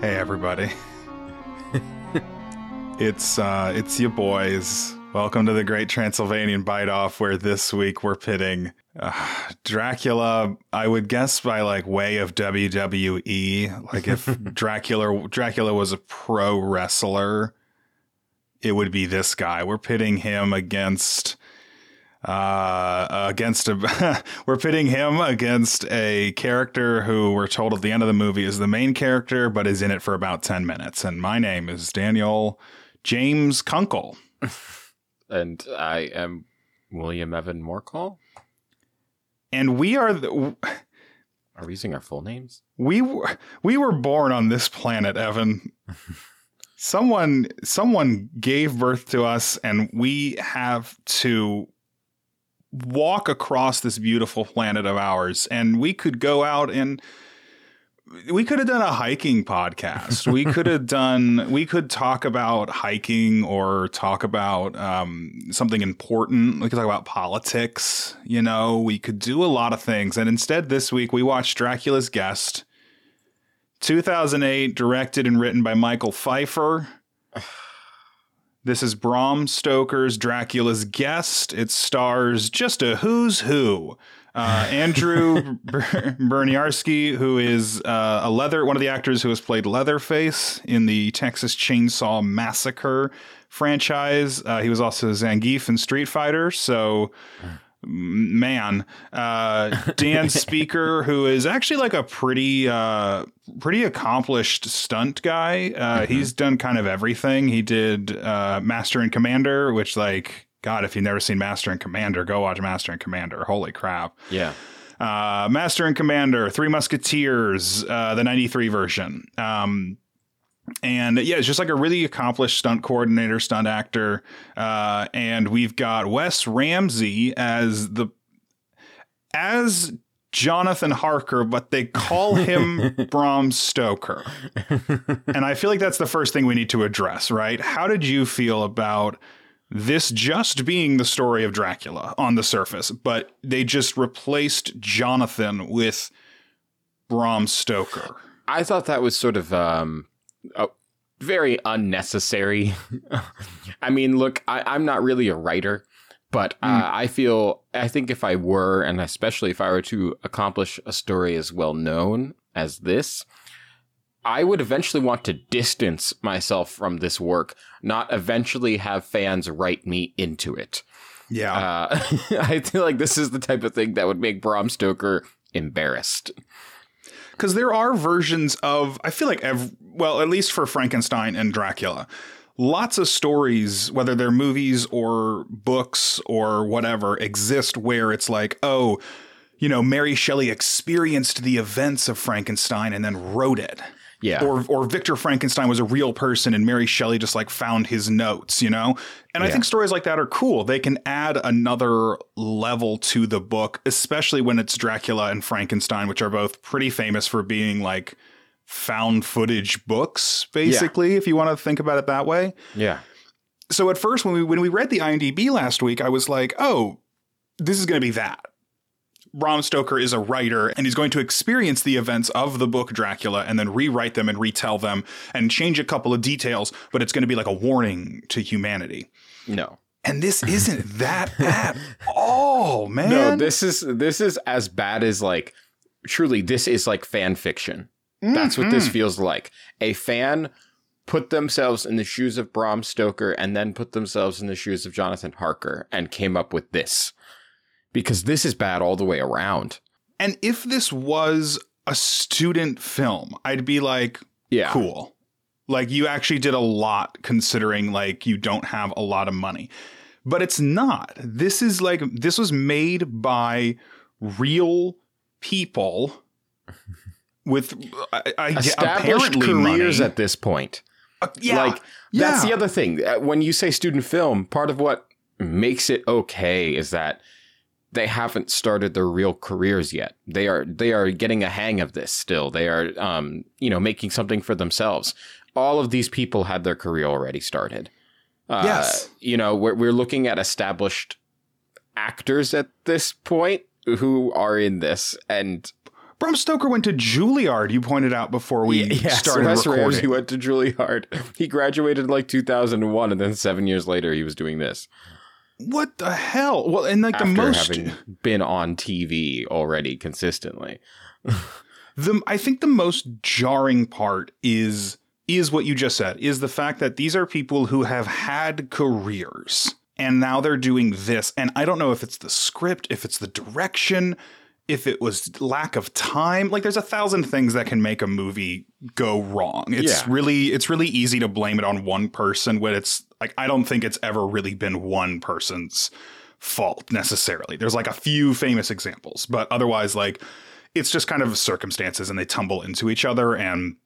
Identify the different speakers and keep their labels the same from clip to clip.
Speaker 1: Hey everybody. it's uh it's your boys. Welcome to the Great Transylvanian Bite Off where this week we're pitting uh, Dracula, I would guess by like way of WWE, like if Dracula Dracula was a pro wrestler, it would be this guy. We're pitting him against uh, against a we're pitting him against a character who we're told at the end of the movie is the main character but is in it for about 10 minutes and my name is Daniel James Kunkel
Speaker 2: and I am William Evan Morecall.
Speaker 1: And we are the
Speaker 2: Are we using our full names?
Speaker 1: We were we were born on this planet, Evan. someone someone gave birth to us and we have to walk across this beautiful planet of ours and we could go out and we could have done a hiking podcast. we could have done we could talk about hiking or talk about um, something important. We could talk about politics, you know, we could do a lot of things. And instead this week we watched Dracula's Guest. 2008 directed and written by Michael Pfeiffer. This is Bram Stoker's Dracula's Guest. It stars just a who's who. Uh, Andrew Bryniarski, who is uh, a leather, one of the actors who has played Leatherface in the Texas Chainsaw Massacre franchise. Uh, he was also Zangief in Street Fighter. So, man, uh, Dan Speaker, who is actually like a pretty, uh, pretty accomplished stunt guy. Uh, mm-hmm. He's done kind of everything. He did Master and Commander, which like God, if you've never seen Master and Commander, go watch Master and Commander. Holy crap.
Speaker 2: Yeah.
Speaker 1: Uh, Master and Commander, Three Musketeers, uh, the 93 version. Um, and yeah, it's just like a really accomplished stunt coordinator, stunt actor. Uh, and we've got Wes Ramsey as the, as Jonathan Harker, but they call him Bram Stoker. and I feel like that's the first thing we need to address, right? How did you feel about this just being the story of Dracula on the surface, but they just replaced Jonathan with Bram Stoker.
Speaker 2: I thought that was sort of um, very unnecessary. I mean, look, I, am not really a writer, but uh, mm. I feel, I think if I were, and especially if I were to accomplish a story as well known as this, I would eventually want to distance myself from this work, not eventually have fans write me into it.
Speaker 1: Yeah.
Speaker 2: Uh, I feel like this is the type of thing that would make Bram Stoker embarrassed.
Speaker 1: Because there are versions of, I feel like, ev- well, at least for Frankenstein and Dracula, lots of stories, whether they're movies or books or whatever, exist where it's like, oh, you know, Mary Shelley experienced the events of Frankenstein and then wrote it.
Speaker 2: Yeah.
Speaker 1: Or or Victor Frankenstein was a real person and Mary Shelley just like found his notes, you know? And I think stories like that are cool. They can add another level to the book, especially when it's Dracula and Frankenstein, which are both pretty famous for being like found footage books, basically, yeah. if you want to think about it that way.
Speaker 2: Yeah.
Speaker 1: So at first when we when we read the IMDb last week, I was like, "Oh, this is going to be that." Bram Stoker is a writer and he's going to experience the events of the book Dracula and then rewrite them and retell them and change a couple of details, but it's going to be like a warning to humanity.
Speaker 2: No.
Speaker 1: And this isn't that at all, man.
Speaker 2: No, this is this is as bad as like truly this is like fan fiction. That's what this mm-hmm. feels like. A fan put themselves in the shoes of Bram Stoker and then put themselves in the shoes of Jonathan Harker and came up with this because this is bad all the way around.
Speaker 1: And if this was a student film, I'd be like,
Speaker 2: yeah,
Speaker 1: cool. Like you actually did a lot considering like you don't have a lot of money. But it's not. This is like this was made by real people with I, I,
Speaker 2: established careers
Speaker 1: money.
Speaker 2: at this point.
Speaker 1: Uh, yeah,
Speaker 2: like
Speaker 1: yeah.
Speaker 2: that's the other thing. Uh, when you say student film, part of what makes it okay is that they haven't started their real careers yet. They are they are getting a hang of this still. They are um, you know making something for themselves. All of these people had their career already started.
Speaker 1: Uh, yes,
Speaker 2: you know we're we're looking at established actors at this point who are in this and
Speaker 1: Bram Stoker went to Juilliard. You pointed out before we
Speaker 2: yeah,
Speaker 1: started
Speaker 2: Wes
Speaker 1: recording.
Speaker 2: Ramsey went to Juilliard. He graduated in like 2001, and then seven years later, he was doing this.
Speaker 1: What the hell? Well, and like
Speaker 2: After
Speaker 1: the most,
Speaker 2: having been on TV already consistently.
Speaker 1: the I think the most jarring part is is what you just said is the fact that these are people who have had careers and now they're doing this and I don't know if it's the script, if it's the direction, if it was lack of time. Like there's a thousand things that can make a movie go wrong. It's
Speaker 2: Yeah.
Speaker 1: really it's really easy to blame it on one person when it's like I don't think it's ever really been one person's fault necessarily. There's like a few famous examples, but otherwise like it's just kind of circumstances and they tumble into each other and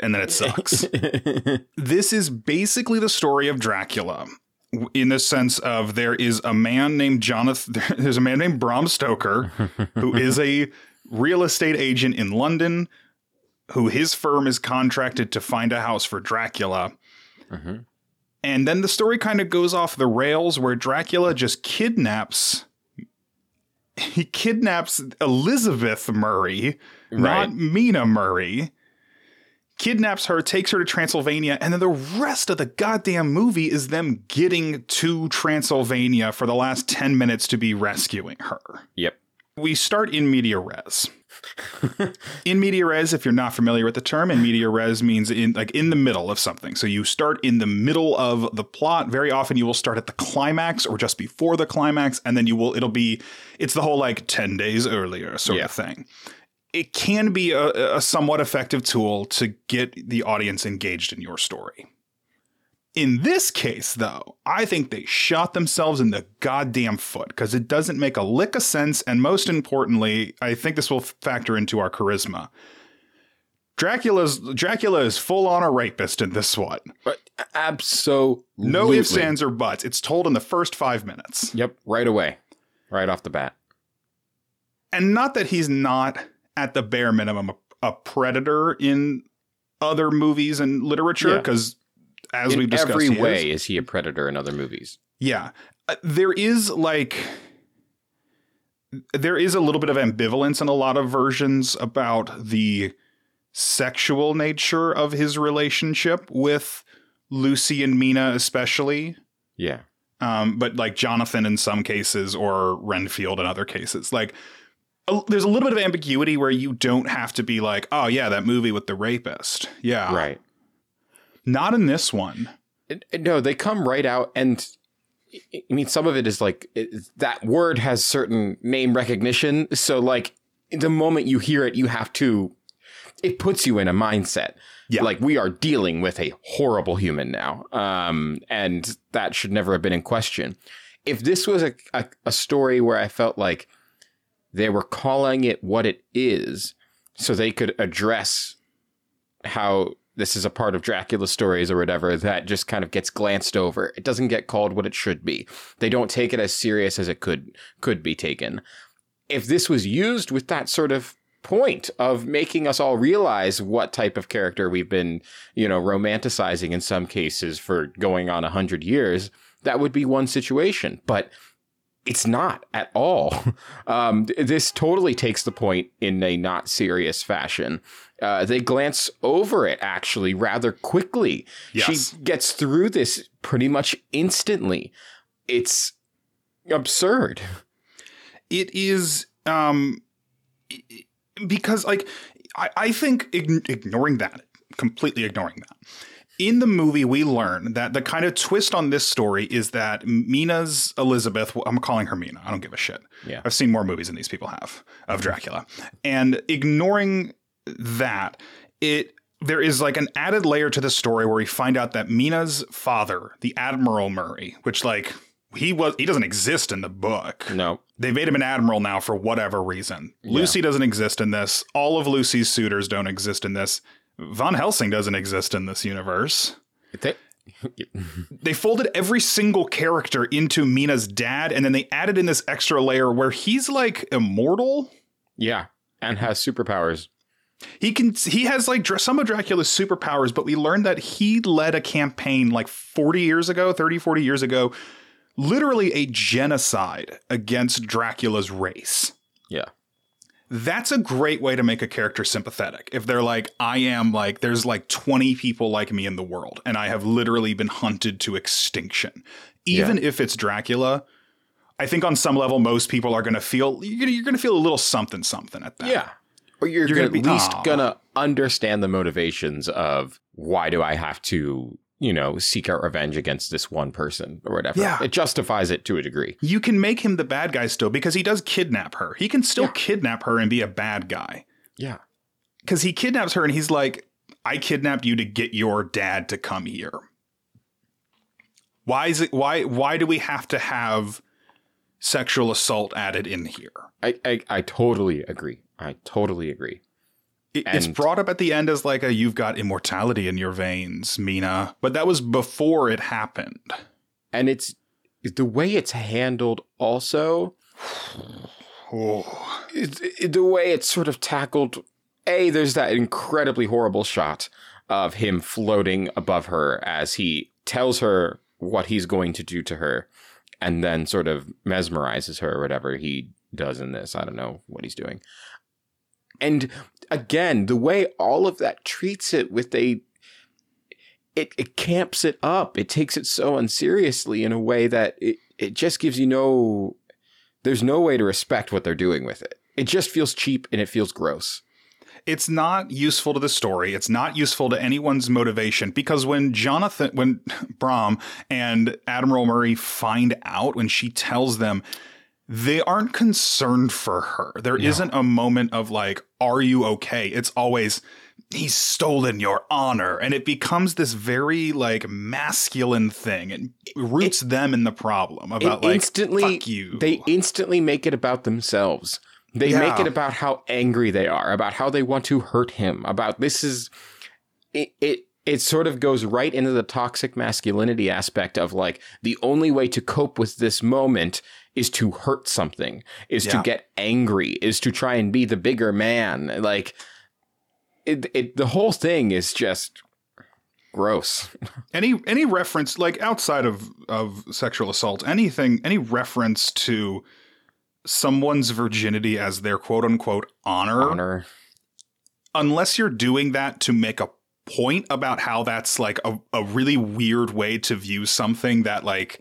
Speaker 1: and then it sucks. this is basically the story of Dracula in the sense of there is a man named Jonathan there's a man named Bram Stoker who is a real estate agent in London who his firm is contracted to find a house for Dracula.
Speaker 2: Mhm.
Speaker 1: And then the story kind of goes off the rails where Dracula just kidnaps he kidnaps Elizabeth Murray, not
Speaker 2: Right.
Speaker 1: Mina Murray. Kidnaps her, takes her to Transylvania, and then the rest of the goddamn movie is them getting to Transylvania for the last 10 minutes to be rescuing her.
Speaker 2: Yep.
Speaker 1: We start in media res. in media res, if you're not familiar with the term, in media res means in like in the middle of something. So you start in the middle of the plot. Very often you will start at the climax or just before the climax, and then you will it'll be it's the whole like 10 days earlier sort
Speaker 2: Yeah.
Speaker 1: of thing. It can be a, a somewhat effective tool to get the audience engaged in your story. In this case, though, I think they shot themselves in the goddamn foot because it doesn't make a lick of sense. And most importantly, I think this will factor into our charisma. Dracula's Dracula is full on a rapist in this one.
Speaker 2: But absolutely.
Speaker 1: No ifs, ands, or buts. It's told in the first five minutes.
Speaker 2: Yep, right away. Right off the bat.
Speaker 1: And not that he's not at the bare minimum a, a predator in other movies and literature,
Speaker 2: Yeah.
Speaker 1: because as
Speaker 2: in
Speaker 1: we've discussed,
Speaker 2: every
Speaker 1: he is.
Speaker 2: way is. he a predator in other movies.
Speaker 1: Yeah. Uh, there is like there is a little bit of ambivalence in a lot of versions about the sexual nature of his relationship with Lucy and Mina especially.
Speaker 2: Yeah.
Speaker 1: Um, but like Jonathan in some cases or Renfield in other cases. Like there's a little bit of ambiguity where you don't have to be like, "Oh yeah, that movie with the rapist." Yeah.
Speaker 2: Right.
Speaker 1: Not in this one.
Speaker 2: No, they come right out, and I I mean, some of it is like it, that word has certain name recognition. So, like, the moment you hear it, you have to. It puts you in a mindset.
Speaker 1: Yeah.
Speaker 2: Like we are dealing with a horrible human now, um, and that should never have been in question. If this was a, a, a story where I felt like they were calling it what it is, so they could address how this is a part of Dracula's stories or whatever that just kind of gets glanced over. It doesn't get called what it should be. They don't take it as serious as it could could be taken. If this was used with that sort of point of making us all realize what type of character we've been, you know, romanticizing in some cases for going on a hundred years, that would be one situation. But it's not at all. Um, this totally takes the point in a not serious fashion. Uh, they glance over it actually rather quickly.
Speaker 1: Yes.
Speaker 2: She gets through this pretty much instantly. It's absurd.
Speaker 1: it is um because like i, I think ign- ignoring that completely ignoring that in the movie we learn that the kind of twist on this story is that mina's elizabeth i'm calling her mina i don't give a shit
Speaker 2: Yeah.
Speaker 1: i've seen more movies than these people have of dracula and ignoring that it there is like an added layer to the story where we find out that mina's father the admiral murray which like he was he doesn't exist in the book
Speaker 2: No.
Speaker 1: they made him an admiral now for whatever reason. Lucy doesn't exist in this. All of Lucy's suitors don't exist in this. Von Helsing doesn't exist in this universe.
Speaker 2: They-
Speaker 1: They folded every single character into Mina's dad, and then they added in this extra layer where he's like immortal.
Speaker 2: yeah. And has superpowers.
Speaker 1: He can he has like some of Dracula's superpowers, but we learned that he led a campaign like 40 years ago, 30, 40 years ago, literally a genocide against Dracula's race.
Speaker 2: Yeah.
Speaker 1: That's a great way to make a character sympathetic. If they're like, I am like, there's like 20 people like me in the world, and I have literally been hunted to extinction. Even if it's Dracula, I think on some level, most people are going to feel, you're going to feel a little something, something at that.
Speaker 2: Yeah. Or you're,
Speaker 1: You're
Speaker 2: gonna,
Speaker 1: gonna
Speaker 2: at
Speaker 1: be-
Speaker 2: least
Speaker 1: Aw.
Speaker 2: gonna understand the motivations of why do I have to, you know, seek out revenge against this one person or whatever.
Speaker 1: Yeah.
Speaker 2: It justifies it to a degree.
Speaker 1: You can make him the bad guy still because he does kidnap her. He can still
Speaker 2: Yeah.
Speaker 1: kidnap her and be a bad guy.
Speaker 2: Yeah.
Speaker 1: because he kidnaps her and he's like, I kidnapped you to get your dad to come here. Why is it why why do we have to have sexual assault added in here?
Speaker 2: I, I, I totally agree. I totally agree.
Speaker 1: It- it's brought up at the end as like a you've got immortality in your veins, Mina. But that was before it happened.
Speaker 2: And it's the way it's handled also
Speaker 1: Oh.
Speaker 2: it, it- the way it's sort of tackled a there's that incredibly horrible shot of him floating above her as he tells her what he's going to do to her and then sort of mesmerizes her or whatever he does in this i don't know what he's doing and again the way all of that treats it with a it, it camps it up it takes it so unseriously in a way that it, it just gives you no there's no way to respect what they're doing with it. It just feels cheap and it feels gross.
Speaker 1: it's not useful to the story. It's not useful to anyone's motivation because when Jonathan, when Bram and Admiral Murray find out, when she tells them, they aren't concerned for her. There
Speaker 2: No.
Speaker 1: not a moment of like, are you okay? It's always, he's stolen your honor. And it becomes this very like masculine thing and roots them in the problem about like,
Speaker 2: instantly
Speaker 1: fuck you.
Speaker 2: they instantly make it about themselves. They
Speaker 1: Yeah.
Speaker 2: make it about how angry they are, about how they want to hurt him, about this is it it it sort of goes right into the toxic masculinity aspect of like the only way to cope with this moment is to hurt something, is to get angry, is to try and be the bigger man. Like it, it the whole thing is just gross.
Speaker 1: any any reference like outside of of sexual assault anything any reference to someone's virginity as their quote unquote honor,
Speaker 2: Honor.
Speaker 1: unless you're doing that to make a point about how that's like a, a really weird way to view something that like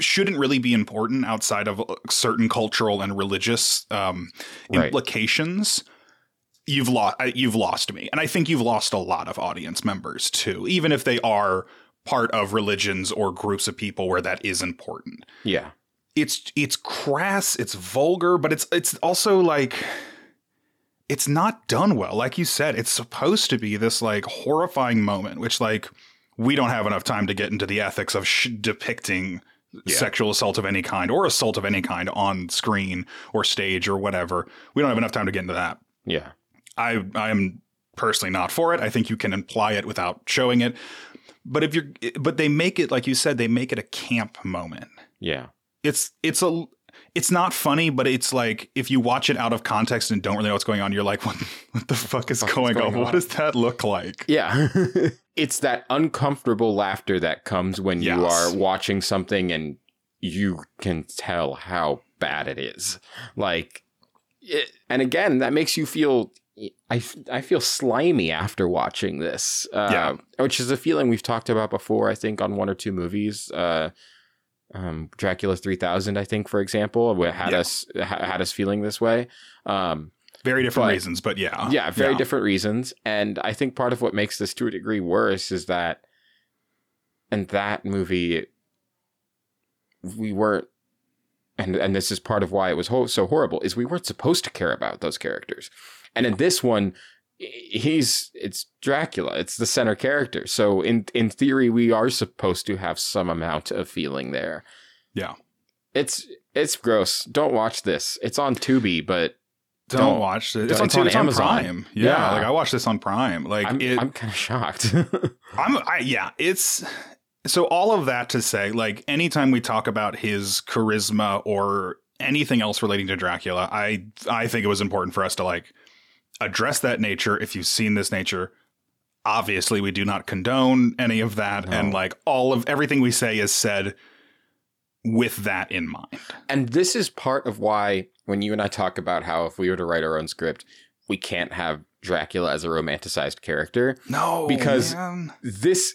Speaker 1: shouldn't really be important outside of certain cultural and religious um,
Speaker 2: Right.
Speaker 1: implications you've lost you've lost me and i think you've lost a lot of audience members too even if they are part of religions or groups of people where that is important
Speaker 2: Yeah.
Speaker 1: it's it's crass it's vulgar but it's it's also like it's not done well like you said it's supposed to be this like horrifying moment which like we don't have enough time to get into the ethics of sh- depicting
Speaker 2: Yeah.
Speaker 1: sexual assault of any kind or assault of any kind on screen or stage or whatever we don't have enough time to get into that
Speaker 2: Yeah.
Speaker 1: I I am personally not for it. I think you can imply it without showing it. But if you're but they make it like you said they make it a camp moment.
Speaker 2: Yeah.
Speaker 1: It's it's a it's not funny, but it's like if you watch it out of context and don't really know what's going on, you're like, what, what the fuck is going,
Speaker 2: going
Speaker 1: on? What does that look like?
Speaker 2: Yeah. it's that uncomfortable laughter that comes when you are watching something and you can tell how bad it is. Like, it, and again, that makes you feel. I, I feel slimy after watching this, uh,
Speaker 1: Yeah.
Speaker 2: which is a feeling we've talked about before. I think on one or two movies, uh, um, Dracula three thousand, I think, for example, had
Speaker 1: Yeah.
Speaker 2: us ha- had us feeling this way. Um,
Speaker 1: Very different
Speaker 2: But-
Speaker 1: reasons, but yeah.
Speaker 2: yeah, very
Speaker 1: Yeah.
Speaker 2: different reasons. And I think part of what makes this to a degree worse is that in that movie, we weren't, and and this is part of why it was ho- so horrible, is we weren't supposed to care about those characters. And in this one, he's it's Dracula, it's the center character. So in in theory, we are supposed to have some amount of feeling there.
Speaker 1: Yeah.
Speaker 2: It's it's gross. Don't watch this. It's on Tubi, but
Speaker 1: Don't,
Speaker 2: Don't-
Speaker 1: watch it. It's, on,
Speaker 2: it's on
Speaker 1: it's on
Speaker 2: Amazon.
Speaker 1: Prime. Yeah,
Speaker 2: Yeah.
Speaker 1: like I watched this on Prime. Like
Speaker 2: I'm
Speaker 1: it,
Speaker 2: I'm kind of shocked.
Speaker 1: I'm I, yeah, it's so all of that to say, like anytime we talk about his charisma or anything else relating to Dracula, I I think it was important for us to like address that nature. If you've seen this nature, obviously we do not condone any of that,
Speaker 2: No.
Speaker 1: and like all of everything we say is said with that in mind.
Speaker 2: And this is part of why when you and I talk about how if we were to write our own script, we can't have Dracula as a romanticized character.
Speaker 1: No,
Speaker 2: Because-
Speaker 1: man.
Speaker 2: This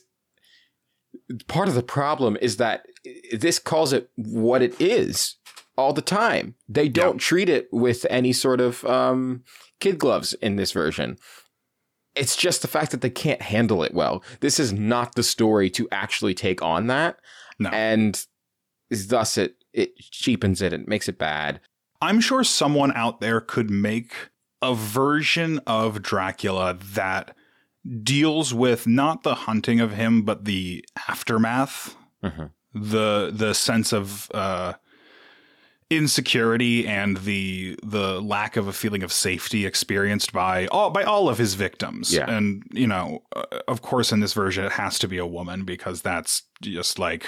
Speaker 2: part of the problem is that this calls it what it is all the time. They don't treat it with any sort of um, kid gloves in this version. It's just the fact that they can't handle it well. This is not the story to actually take on that.
Speaker 1: No.
Speaker 2: And thus it it cheapens it and makes it bad.
Speaker 1: I'm sure someone out there could make a version of Dracula that deals with not the hunting of him, but the aftermath,
Speaker 2: Mhm.
Speaker 1: the the sense of uh, insecurity and the the lack of a feeling of safety experienced by all by all of his victims.
Speaker 2: Yeah.
Speaker 1: And you know, uh, of course, in this version, it has to be a woman because that's just like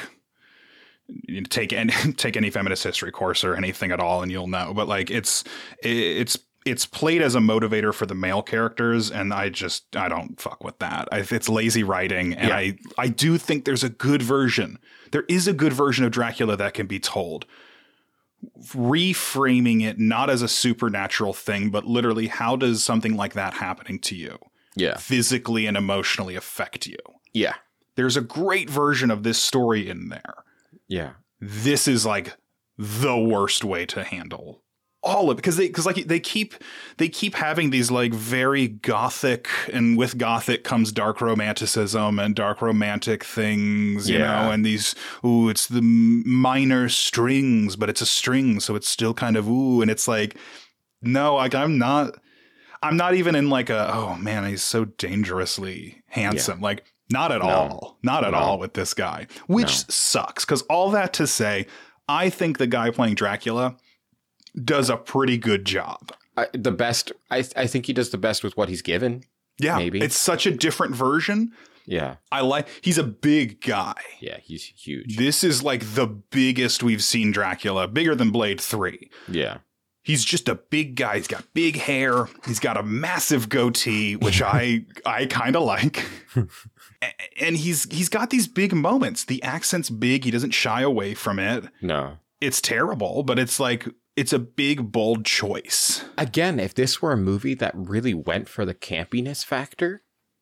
Speaker 1: you know, take any take any feminist history course or anything at all and you'll know but like it's it's it's played as a motivator for the male characters and i just i don't fuck with that I, it's lazy writing and
Speaker 2: Yeah.
Speaker 1: i i do think there's a good version there is a good version of dracula that can be told reframing it not as a supernatural thing but literally how does something like that happening to you
Speaker 2: Yeah.
Speaker 1: physically and emotionally affect you
Speaker 2: Yeah.
Speaker 1: there's a great version of this story in there
Speaker 2: Yeah.
Speaker 1: this is like the worst way to handle all of it because they because like they keep they keep having these like very gothic and with gothic comes dark romanticism and dark romantic things you
Speaker 2: Yeah.
Speaker 1: know and these ooh it's the minor strings but it's a string so it's still kind of ooh and it's like no like i'm not i'm not even in like a oh man he's so dangerously handsome like not at
Speaker 2: No.
Speaker 1: all not at
Speaker 2: No.
Speaker 1: all with this guy which
Speaker 2: No.
Speaker 1: sucks because all that to say i think the guy playing dracula does a pretty good job
Speaker 2: I, the best. I I think he does the best with what he's given.
Speaker 1: yeah
Speaker 2: Maybe.
Speaker 1: it's such a different version
Speaker 2: Yeah.
Speaker 1: i like he's a big guy
Speaker 2: Yeah. He's huge.
Speaker 1: this is like the biggest we've seen dracula bigger than blade 3
Speaker 2: yeah.
Speaker 1: He's just a big guy. He's got big hair. He's got a massive goatee, which I I kind of like. And he's he's got these big moments. The accent's big. He doesn't shy away from it.
Speaker 2: No.
Speaker 1: It's terrible, but it's like it's a big bold choice.
Speaker 2: Again, if this were a movie that really went for the campiness factor,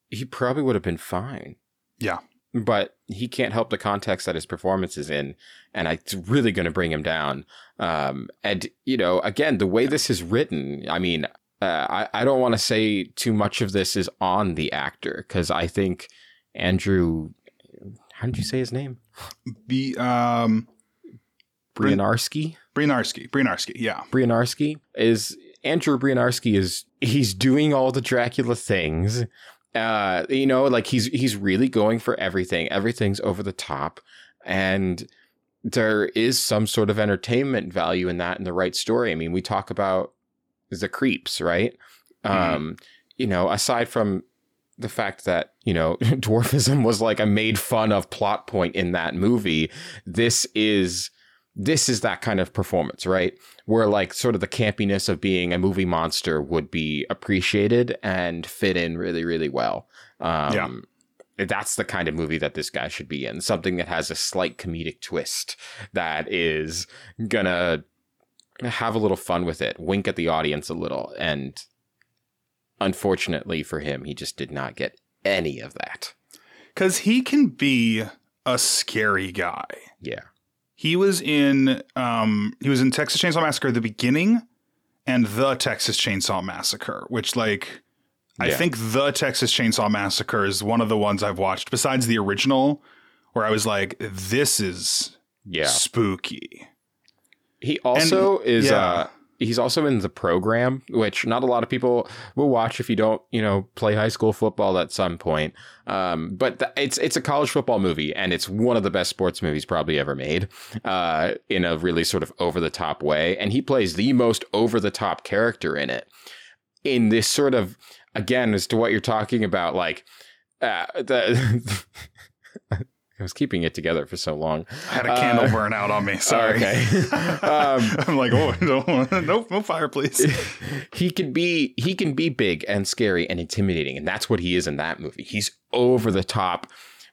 Speaker 2: he probably would have been fine.
Speaker 1: Yeah.
Speaker 2: But he can't help the context that his performance is in, and it's really going to bring him down. Um, and you know, again, the way this is written, I mean, uh, I I don't want to say too much of this is on the actor because I think Andrew, how did you say his name?
Speaker 1: Be um
Speaker 2: Brianarski.
Speaker 1: Brianarski. Brianarski. Yeah.
Speaker 2: Brianarski is Andrew Brianarski is he's doing all the Dracula things. Uh, you know, like he's he's really going for everything. Everything's over the top, and there is some sort of entertainment value in that in the right story. I mean, we talk about the creeps, right?
Speaker 1: Mhm.
Speaker 2: Um, you know, aside from the fact that you know dwarfism was like a made fun of plot point in that movie, this is this is that kind of performance, right? Where like sort of the campiness of being a movie monster would be appreciated and fit in really, really well. Um,
Speaker 1: Yeah.
Speaker 2: That's the kind of movie that this guy should be in. Something that has a slight comedic twist that is gonna have a little fun with it, wink at the audience a little. And unfortunately for him, he just did not get any of that.
Speaker 1: Cuz he can be a scary guy.
Speaker 2: Yeah.
Speaker 1: He was in um he was in Texas Chainsaw Massacre at the beginning and the Texas Chainsaw Massacre, which like I think the Texas Chainsaw Massacre is one of the ones I've watched besides the original where I was like this is
Speaker 2: Yeah.
Speaker 1: spooky.
Speaker 2: He also is
Speaker 1: yeah.
Speaker 2: uh he's also in the program, which not a lot of people will watch if you don't, you know, play high school football at some point. Um, but th- it's it's a college football movie, and it's one of the best sports movies probably ever made. Uh, in a really sort of over the top way, and he plays the most over the top character in it. In this sort of again as to what you're talking about, like uh, the. I was keeping it together for so long.
Speaker 1: I had a candle
Speaker 2: Uh,
Speaker 1: burn out on me. Sorry.
Speaker 2: okay. Um,
Speaker 1: I'm like, oh, no, no, no fire, please.
Speaker 2: he can be he can be big and scary and intimidating and that's what he is in that movie he's over the top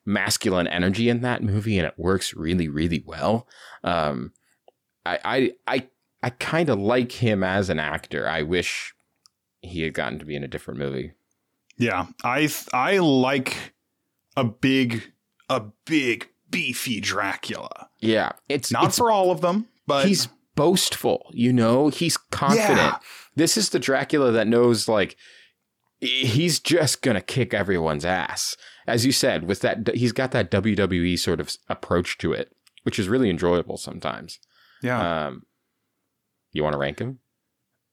Speaker 2: masculine energy in that movie, and it works really, really well. Um, I, I, I, I kind of like him as an actor. I wish he had gotten to be in a different movie.
Speaker 1: Yeah, I I like a big a big beefy Dracula.
Speaker 2: Yeah, it's
Speaker 1: Not
Speaker 2: it's,
Speaker 1: for all of them, but
Speaker 2: he's boastful. You know, he's confident.
Speaker 1: Yeah.
Speaker 2: This is the Dracula that knows like he's just gonna kick everyone's ass. As you said, with that, he's got that WWE sort of approach to it, which is really enjoyable sometimes.
Speaker 1: yeah.
Speaker 2: Um, you want to rank him?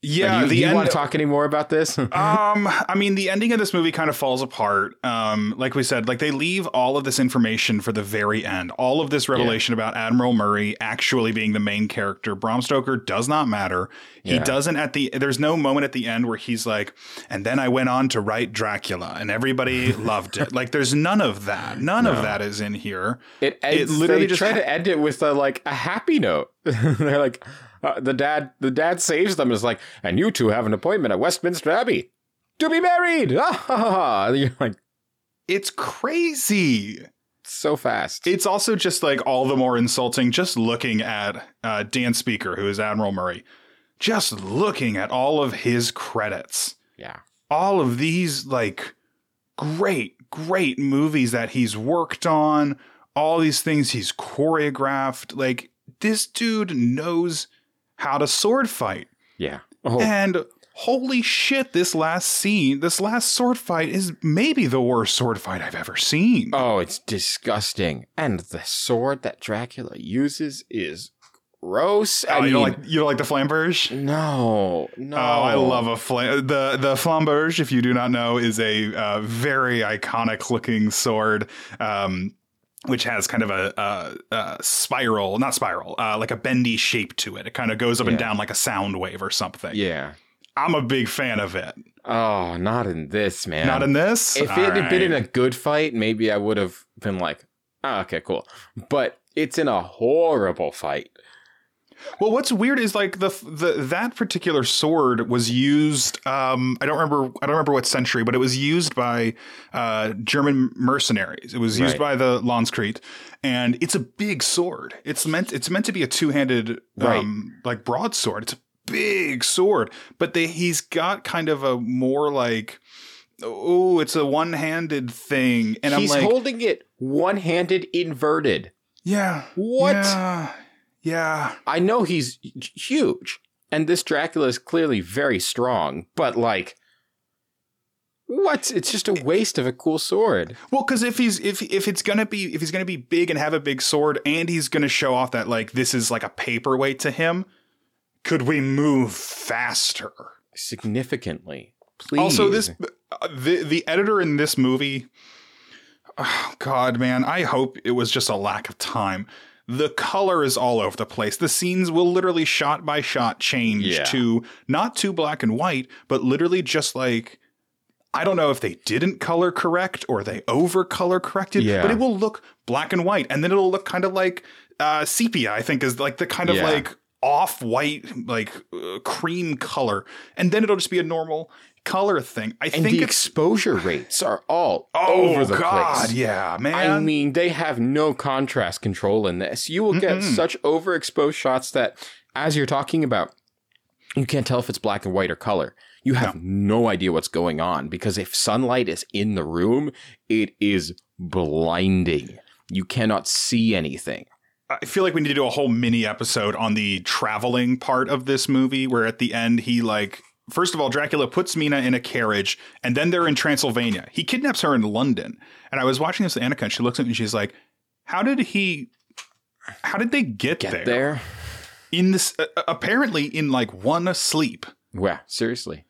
Speaker 1: Yeah,
Speaker 2: you,
Speaker 1: the
Speaker 2: do you
Speaker 1: end
Speaker 2: want to talk any more about this?
Speaker 1: um i mean the ending of this movie kind of falls apart um like we said like they leave all of this information for the very end all of this revelation about admiral murray actually being the main character bram stoker does not matter he
Speaker 2: Yeah.
Speaker 1: doesn't at the there's no moment at the end where he's like and then i went on to write dracula and everybody loved it like there's none of that none
Speaker 2: No.
Speaker 1: of that is in here
Speaker 2: It,
Speaker 1: It literally
Speaker 2: they
Speaker 1: just
Speaker 2: try
Speaker 1: ha-
Speaker 2: to end it with a, like a happy note. They're like, uh, the dad, the dad saves them. and Is like, and you two have an appointment at Westminster Abbey to be married. Ah, ha, ha, ha. You're like,
Speaker 1: it's crazy
Speaker 2: so fast.
Speaker 1: It's also just like all the more insulting just looking at uh, Dan Speaker, who is Admiral Murray, just looking at all of his credits.
Speaker 2: yeah,
Speaker 1: All of these like great, great movies that he's worked on, all these things he's choreographed. Like this dude knows how to sword fight.
Speaker 2: yeah. Oh,
Speaker 1: And holy shit, this last scene, this last sword fight is maybe the worst sword fight I've ever seen.
Speaker 2: oh, it's disgusting. And the sword that Dracula uses is gross. I
Speaker 1: Oh, you don't
Speaker 2: mean,
Speaker 1: like you don't like the flamberge?
Speaker 2: no, no.
Speaker 1: Oh, I love a flam. The the flamberge, if you do not know, is a uh, very iconic looking sword. Um, which has kind of a, a, a spiral, not spiral, uh, like a bendy shape to it. It kind of goes up and down like a sound wave or something.
Speaker 2: Yeah.
Speaker 1: I'm a big fan of it.
Speaker 2: Oh, not in this, man.
Speaker 1: Not in this.
Speaker 2: If
Speaker 1: All
Speaker 2: it had been in a good fight, maybe I would have been like, oh, okay, cool. But it's in a horrible fight.
Speaker 1: Well, what's weird is like the the that particular sword was used. Um, I don't remember. I don't remember what century, but it was used by uh, German mercenaries. It was used
Speaker 2: Right.
Speaker 1: by the Landsknechts, and it's a big sword. It's meant. It's meant to be a two handed,
Speaker 2: Right.
Speaker 1: um, like broadsword. It's a big sword, but they he's got kind of a more like. Oh, it's a one-handed thing, and
Speaker 2: He's
Speaker 1: I'm like,
Speaker 2: holding it one handed inverted.
Speaker 1: yeah,
Speaker 2: What?
Speaker 1: yeah, yeah.
Speaker 2: I know he's huge, and this Dracula is clearly very strong, but like, what? It's just a waste of a cool sword.
Speaker 1: Well, because if he's if if it's gonna be if he's gonna be big and have a big sword, and he's gonna show off that like this is like a paperweight to him, could we move faster?
Speaker 2: Significantly. Please.
Speaker 1: Also, this uh, the the editor in this movie. Oh God, man! I hope it was just a lack of time. The color is all over the place. The scenes will literally shot by shot change
Speaker 2: Yeah.
Speaker 1: to not to black and white, but literally just like I don't know if they didn't color correct or they over color corrected,
Speaker 2: Yeah.
Speaker 1: but it will look black and white, and then it'll look kind of like uh, sepia. I think is like the kind of
Speaker 2: Yeah.
Speaker 1: like off white, like uh, cream color, and then it'll just be a normal color thing. I
Speaker 2: and
Speaker 1: think
Speaker 2: the exposure rates are all
Speaker 1: oh
Speaker 2: over the
Speaker 1: god,
Speaker 2: place.
Speaker 1: yeah, man.
Speaker 2: I mean, they have no contrast control in this. You will get
Speaker 1: Mm-mm.
Speaker 2: such overexposed shots that, as you're talking about, you can't tell if it's black and white or color. You have no, idea what's going on because if sunlight is in the room, it is blinding. You cannot see anything.
Speaker 1: I feel like we need to do a whole mini episode on the traveling part of this movie, where at the end he like. First of all, Dracula puts Mina in a carriage, and then they're in Transylvania. He kidnaps her in London, and I was watching this with Annika, and she looks at me and she's like, "How did he? How did they get,
Speaker 2: Get
Speaker 1: there?
Speaker 2: there?
Speaker 1: in this? Uh, apparently, in like one sleep."
Speaker 2: Yeah, seriously.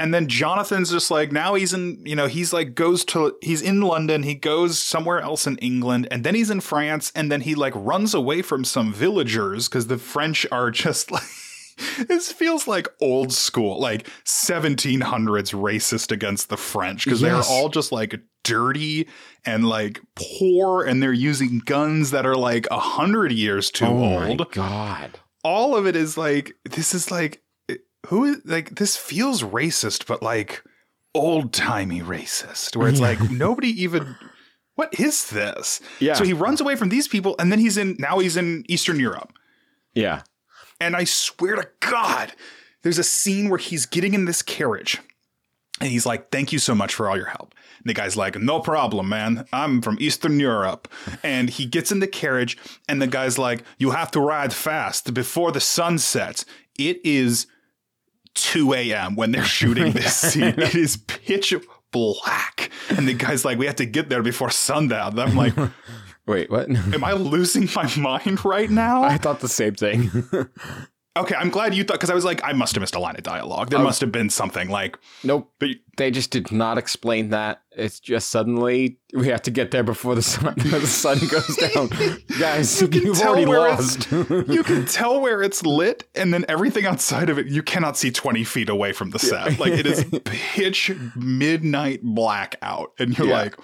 Speaker 1: And then Jonathan's just like now he's in you know he's like goes to he's in London he goes somewhere else in England and then he's in France and then he like runs away from some villagers because the French are just like this feels like old school like 1700s racist against the French because
Speaker 2: Yes.
Speaker 1: they're all just like dirty and like poor and they're using guns that are like a hundred years too
Speaker 2: oh
Speaker 1: old
Speaker 2: my god.
Speaker 1: all of it is like this is like who is like this feels racist but like old timey racist where it's
Speaker 2: Yeah.
Speaker 1: like nobody even what is this?
Speaker 2: Yeah.
Speaker 1: So he runs away from these people, and then he's in now he's in Eastern Europe.
Speaker 2: Yeah.
Speaker 1: And I swear to God, there's a scene where he's getting in this carriage. And he's like, Thank you so much for all your help. And the guy's like, No problem, man. I'm from Eastern Europe. And he gets in the carriage, and the guy's like, You have to ride fast before the sun sets. It is 2 a.m. when they're shooting this scene. It is pitch black. And the guy's like, We have to get there before sundown. And I'm like,
Speaker 2: Wait, what?
Speaker 1: Am I losing my mind right now?
Speaker 2: I thought the same thing.
Speaker 1: Okay, I'm glad you thought because I was like, I must have missed a line of dialogue. There
Speaker 2: Oh.
Speaker 1: must have been something like,
Speaker 2: nope.
Speaker 1: but
Speaker 2: They just did not explain that. It's just suddenly we have to get there before the sun the sun goes down. Guys,
Speaker 1: You tell
Speaker 2: already
Speaker 1: where it's-
Speaker 2: lost.
Speaker 1: you can tell where it's lit, and then everything outside of it, you cannot see 20 feet away from the set. Like it is pitch midnight blackout, and you're
Speaker 2: Yeah.
Speaker 1: like,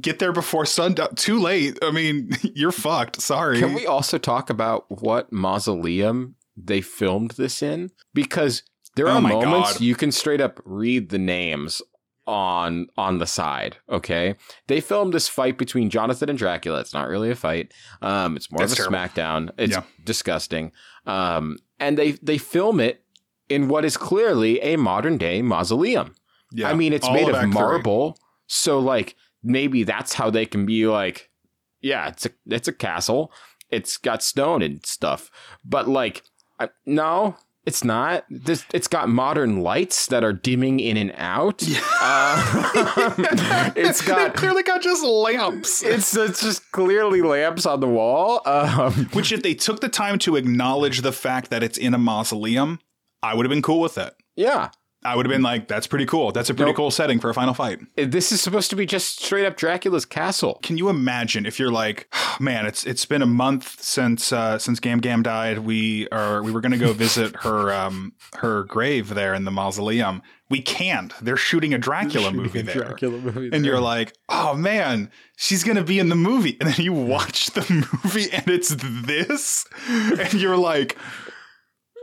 Speaker 1: get there before sundown. Too late. I mean, you're fucked. Sorry.
Speaker 2: Can we also talk about what mausoleum they filmed this in? Because there
Speaker 1: Oh
Speaker 2: are
Speaker 1: my
Speaker 2: moments
Speaker 1: God.
Speaker 2: you can straight up read the names on on the side. Okay, they filmed this fight between Jonathan and Dracula. It's not really a fight. Um, it's more
Speaker 1: That's
Speaker 2: of a
Speaker 1: terrible.
Speaker 2: smackdown. It's
Speaker 1: Yeah.
Speaker 2: disgusting. Um, and they they film it in what is clearly a modern day mausoleum.
Speaker 1: Yeah,
Speaker 2: I mean, it's made
Speaker 1: of
Speaker 2: of marble, so like maybe that's how they can be like, yeah, it's a it's a castle. It's got stone and stuff, but like, I, no, it's not. This it's got modern lights that are dimming in and out. Uh, it's
Speaker 1: They
Speaker 2: got
Speaker 1: clearly got just lamps.
Speaker 2: it's it's just clearly lamps on the wall. Um,
Speaker 1: Which, if they took the time to acknowledge the fact that it's in a mausoleum, I would have been cool with it.
Speaker 2: yeah,
Speaker 1: I would have been like, that's pretty cool. That's a pretty
Speaker 2: Nope.
Speaker 1: cool setting for a final fight.
Speaker 2: this is supposed to be just straight up Dracula's castle.
Speaker 1: Can you imagine if you're like, man, it's it's been a month since uh, since Gam Gam died. We are we were gonna go visit her um her grave there in the mausoleum. We can't. They're shooting a Dracula movie there.
Speaker 2: movie,
Speaker 1: And you're like, oh man, she's gonna be in the movie. And then you watch the movie and it's this, and you're like,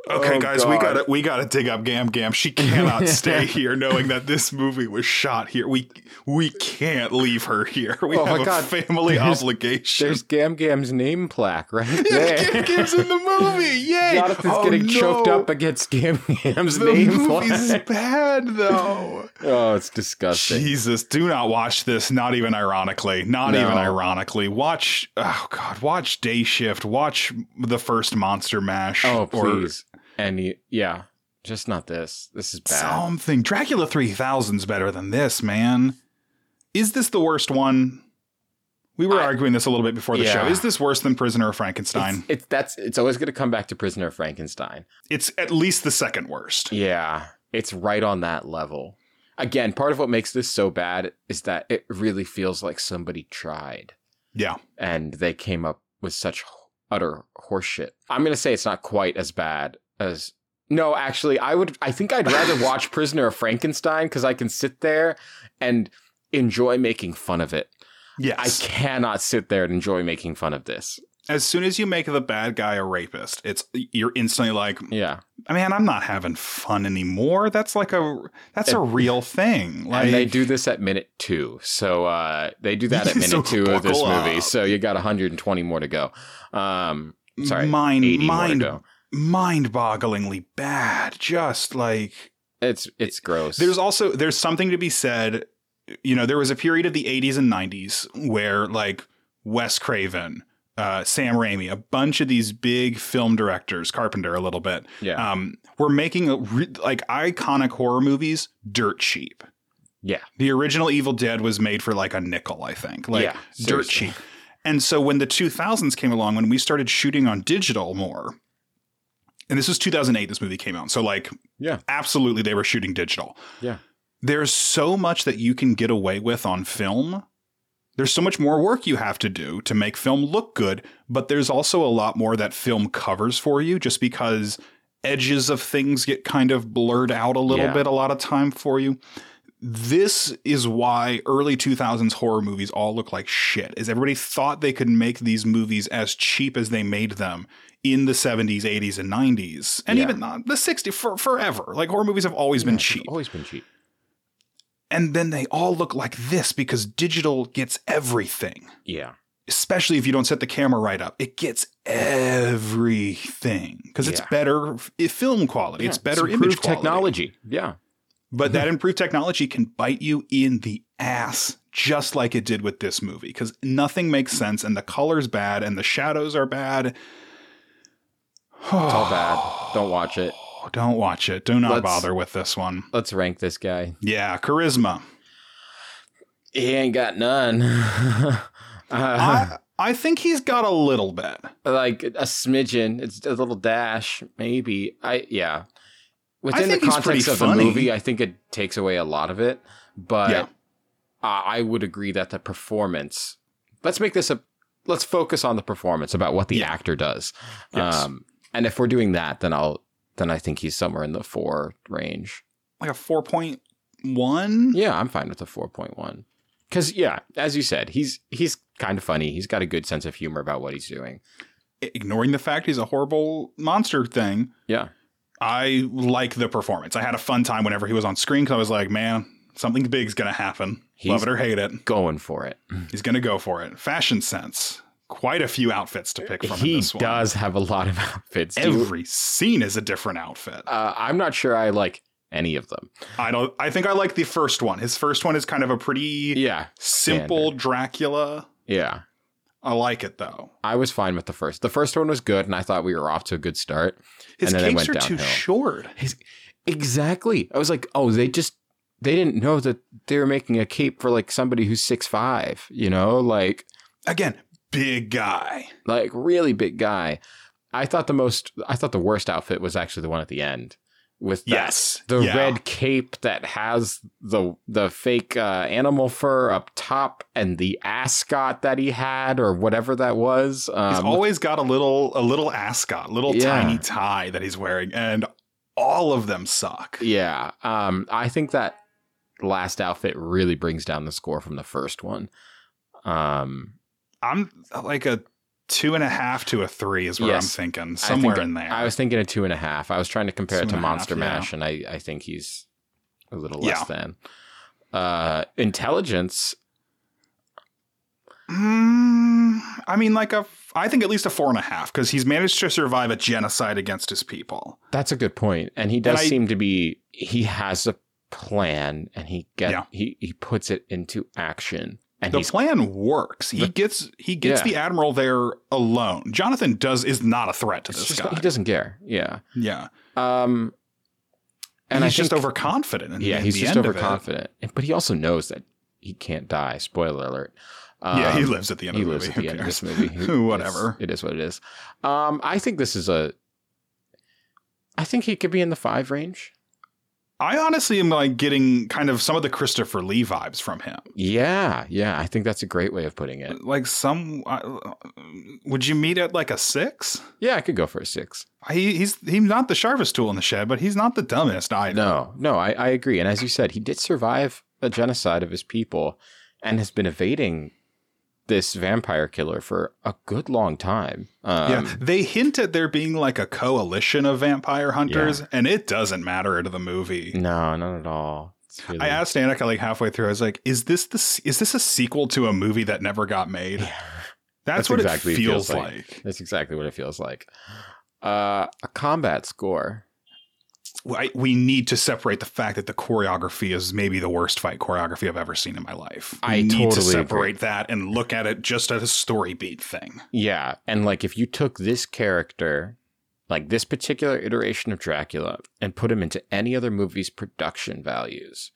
Speaker 1: okay,
Speaker 2: Oh,
Speaker 1: guys, we gotta we gotta dig up Gam Gam. She cannot stay here, knowing that this movie was shot here. We we can't leave her here. We
Speaker 2: Oh my
Speaker 1: have a
Speaker 2: God.
Speaker 1: family
Speaker 2: There's-
Speaker 1: obligation.
Speaker 2: There's Gam Gam's name plaque right
Speaker 1: yeah,
Speaker 2: there.
Speaker 1: Gam Gam's in the movie. Yay!
Speaker 2: Jonathan's
Speaker 1: Oh,
Speaker 2: getting choked up against Gam Gam's
Speaker 1: The
Speaker 2: name
Speaker 1: movie's
Speaker 2: plaque.
Speaker 1: bad though.
Speaker 2: Oh, it's disgusting.
Speaker 1: Jesus, do not watch this. Not even ironically. Not
Speaker 2: No.
Speaker 1: even ironically. Watch. Oh God, watch Day Shift. Watch the first Monster Mash.
Speaker 2: Oh,
Speaker 1: or
Speaker 2: please. And you, yeah, just not this. This is bad.
Speaker 1: something. Dracula three thousand's better than this, man. Is this the worst one? We were
Speaker 2: I-
Speaker 1: arguing this a little bit before the
Speaker 2: Yeah.
Speaker 1: show. Is this worse than Prisoner of Frankenstein?
Speaker 2: It's, it's that's it's always going to come back to Prisoner of Frankenstein.
Speaker 1: It's at least the second worst.
Speaker 2: Yeah, it's right on that level. Again, part of what makes this so bad is that it really feels like somebody tried
Speaker 1: Yeah.
Speaker 2: and they came up with such utter horseshit. I'm going to say it's not quite as bad as No, actually, I would I think I'd rather watch Prisoner of Frankenstein cuz I can sit there and enjoy making fun of it.
Speaker 1: Yes, I
Speaker 2: cannot sit there and enjoy making fun of this.
Speaker 1: as soon as you make the bad guy a rapist, it's you're instantly like,
Speaker 2: Yeah.
Speaker 1: man, I'm not having fun anymore. That's like a that's a real thing. Like
Speaker 2: and they do this at minute two. So uh, they do that at minute
Speaker 1: So
Speaker 2: two of this
Speaker 1: buckle
Speaker 2: movie.
Speaker 1: up.
Speaker 2: So you got 120 more to go. Um, sorry,
Speaker 1: mind
Speaker 2: 80
Speaker 1: mind
Speaker 2: more to go.
Speaker 1: Mind-bogglingly bad. Just like
Speaker 2: It's it's gross.
Speaker 1: there's also there's something to be said. You know, there was a period of the 80s and 90s where like Wes Craven, uh, Sam Raimi, a bunch of these big film directors, Carpenter a little bit,
Speaker 2: yeah
Speaker 1: um, were making a re- like iconic horror movies dirt cheap.
Speaker 2: yeah
Speaker 1: The original Evil Dead was made for like a nickel, I think. Like
Speaker 2: Yeah,
Speaker 1: dirt
Speaker 2: seriously.
Speaker 1: cheap. And so when the 2000s came along, when we started shooting on digital more, and this was 2008, this movie came out. So, like,
Speaker 2: Yeah.
Speaker 1: absolutely, they were shooting digital.
Speaker 2: Yeah.
Speaker 1: There's so much that you can get away with on film. There's so much more work you have to do to make film look good, but there's also a lot more that film covers for you just because edges of things get kind of blurred out a little
Speaker 2: Yeah.
Speaker 1: bit a lot of time for you. This is why early 2000s horror movies all look like shit. Is everybody thought they could make these movies as cheap as they made them in the 70s, 80s and 90s and
Speaker 2: Yeah.
Speaker 1: even not the 60s for forever. Like horror movies have always been
Speaker 2: Yeah, it's
Speaker 1: cheap.
Speaker 2: Always been cheap.
Speaker 1: and then they all look like this because digital gets everything.
Speaker 2: Yeah.
Speaker 1: Especially if you don't set the camera right up, it gets everything because it's better film quality. it's better image
Speaker 2: improved technology. Yeah.
Speaker 1: But that mm-hmm. improved technology can bite you in the ass, just like it did with this movie, because nothing makes sense, and the color's bad, and the shadows are bad.
Speaker 2: It's all bad. Don't watch it.
Speaker 1: Don't watch it. Do not
Speaker 2: Let's-
Speaker 1: bother with this one.
Speaker 2: Let's rank this guy.
Speaker 1: Yeah, charisma.
Speaker 2: He ain't got none. uh,
Speaker 1: I I think he's got a little bit.
Speaker 2: like a smidgen. It's a little dash, maybe. I yeah. Within the
Speaker 1: think he's pretty
Speaker 2: context of the movie, I think it takes away a lot of it. But
Speaker 1: Yeah.
Speaker 2: uh, I would agree that the performance. Let's make this a. Let's focus on the performance about what the
Speaker 1: Yeah.
Speaker 2: actor does.
Speaker 1: Yes.
Speaker 2: Um, and if we're doing that, then I'll. Then I think he's somewhere in the four range.
Speaker 1: Like a four point one.
Speaker 2: Yeah, I'm fine with the four point one. Because yeah, as you said, he's he's kind of funny. He's got a good sense of humor about what he's doing.
Speaker 1: Ignoring the fact he's a horrible monster thing,
Speaker 2: Yeah.
Speaker 1: I like the performance. I had a fun time whenever he was on screen because I was like, man, something big's gonna happen.
Speaker 2: He's-
Speaker 1: Love it or hate it.
Speaker 2: Going for it.
Speaker 1: He's gonna go for it. Fashion sense. Quite a few outfits to pick from in
Speaker 2: He
Speaker 1: this one.
Speaker 2: does have a lot of outfits. Do you-
Speaker 1: Every scene is a different outfit.
Speaker 2: uh, I'm not sure I like any of them.
Speaker 1: I don't. I think I like the first one. His first one is kind of a pretty
Speaker 2: Yeah.
Speaker 1: simple Dracula.
Speaker 2: Yeah.
Speaker 1: I like it though.
Speaker 2: I was fine with the first. The first one was good, and I thought we were off to a good start.
Speaker 1: His
Speaker 2: And then it
Speaker 1: capes are
Speaker 2: went
Speaker 1: too short.
Speaker 2: His, exactly. I was like, oh, they just they didn't know that they were making a cape for like somebody who's six five. You know, like
Speaker 1: Again, big guy.
Speaker 2: like really big guy. I thought the most, I thought the worst outfit was actually the one at the end with that,
Speaker 1: Yes.
Speaker 2: the
Speaker 1: Yeah.
Speaker 2: red cape that has the the fake uh, animal fur up top and the ascot that he had or whatever that was.
Speaker 1: He's
Speaker 2: Um,
Speaker 1: always got a little a little ascot, little
Speaker 2: Yeah.
Speaker 1: tiny tie that he's wearing, and all of them suck.
Speaker 2: yeah, um, I think that last outfit really brings down the score from the first one. Um,
Speaker 1: I'm like a two and a half to a three is what
Speaker 2: Yes.
Speaker 1: I'm thinking. Somewhere
Speaker 2: think
Speaker 1: in there.
Speaker 2: I was thinking a two and a half. I was trying to compare it to
Speaker 1: and a half,
Speaker 2: Monster
Speaker 1: yeah.
Speaker 2: Mash, and I, I think he's a little less
Speaker 1: Yeah.
Speaker 2: than. Uh, intelligence,
Speaker 1: Mm, I mean, like a, I think at least a four and a half because he's managed to survive a genocide against his people.
Speaker 2: that's a good point, and he does
Speaker 1: I-
Speaker 2: seem to be. He has a plan, and he get
Speaker 1: Yeah.
Speaker 2: he he puts it into action, and
Speaker 1: The plan works. He
Speaker 2: The-
Speaker 1: gets he gets
Speaker 2: Yeah.
Speaker 1: the admiral there alone. Jonathan does is not a threat to
Speaker 2: it's
Speaker 1: this guy.
Speaker 2: he doesn't care. Yeah.
Speaker 1: yeah,
Speaker 2: Um, and
Speaker 1: he's
Speaker 2: I
Speaker 1: just
Speaker 2: think-
Speaker 1: overconfident. In,
Speaker 2: Yeah,
Speaker 1: in
Speaker 2: he's
Speaker 1: the
Speaker 2: just
Speaker 1: end of it.
Speaker 2: overconfident, but he also knows that he can't die. Spoiler alert.
Speaker 1: yeah, he
Speaker 2: Um,
Speaker 1: lives at the end
Speaker 2: he
Speaker 1: of the
Speaker 2: lives
Speaker 1: movie.
Speaker 2: at the
Speaker 1: Who
Speaker 2: end of this
Speaker 1: cares?
Speaker 2: movie.
Speaker 1: Whatever.
Speaker 2: it's- It is what it is. Um, I think this is a. I think he could be in the five range.
Speaker 1: I honestly am like getting kind of some of the Christopher Lee vibes from him.
Speaker 2: Yeah, yeah. I think that's a great way of putting it.
Speaker 1: Like some, uh, would you meet at like a six?
Speaker 2: Yeah, I could go for a six.
Speaker 1: He, he's he's not the sharpest tool in the shed, but he's not the dumbest either.
Speaker 2: No, no, I, I agree. And as you said, he did survive a genocide of his people, and has been evading this vampire killer for a good long time. Um,
Speaker 1: yeah, they hint at there being like a coalition of vampire hunters, and it doesn't matter to the movie.
Speaker 2: No, not at all. Really-
Speaker 1: I asked Annika like halfway through. I was like, "Is this the is this a sequel to a movie that never got made?" That's,
Speaker 2: That's
Speaker 1: what
Speaker 2: exactly
Speaker 1: it
Speaker 2: it
Speaker 1: feels,
Speaker 2: feels
Speaker 1: like.
Speaker 2: like. That's exactly what it feels like. Uh, a combat score.
Speaker 1: I, we need to separate the fact that the choreography is maybe the worst fight choreography I've ever seen in my life. We
Speaker 2: I
Speaker 1: need to separate
Speaker 2: agree.
Speaker 1: that and look at it just as a story beat thing.
Speaker 2: Yeah, and like if you took this character, like this particular iteration of Dracula, and put him into any other movie's production values,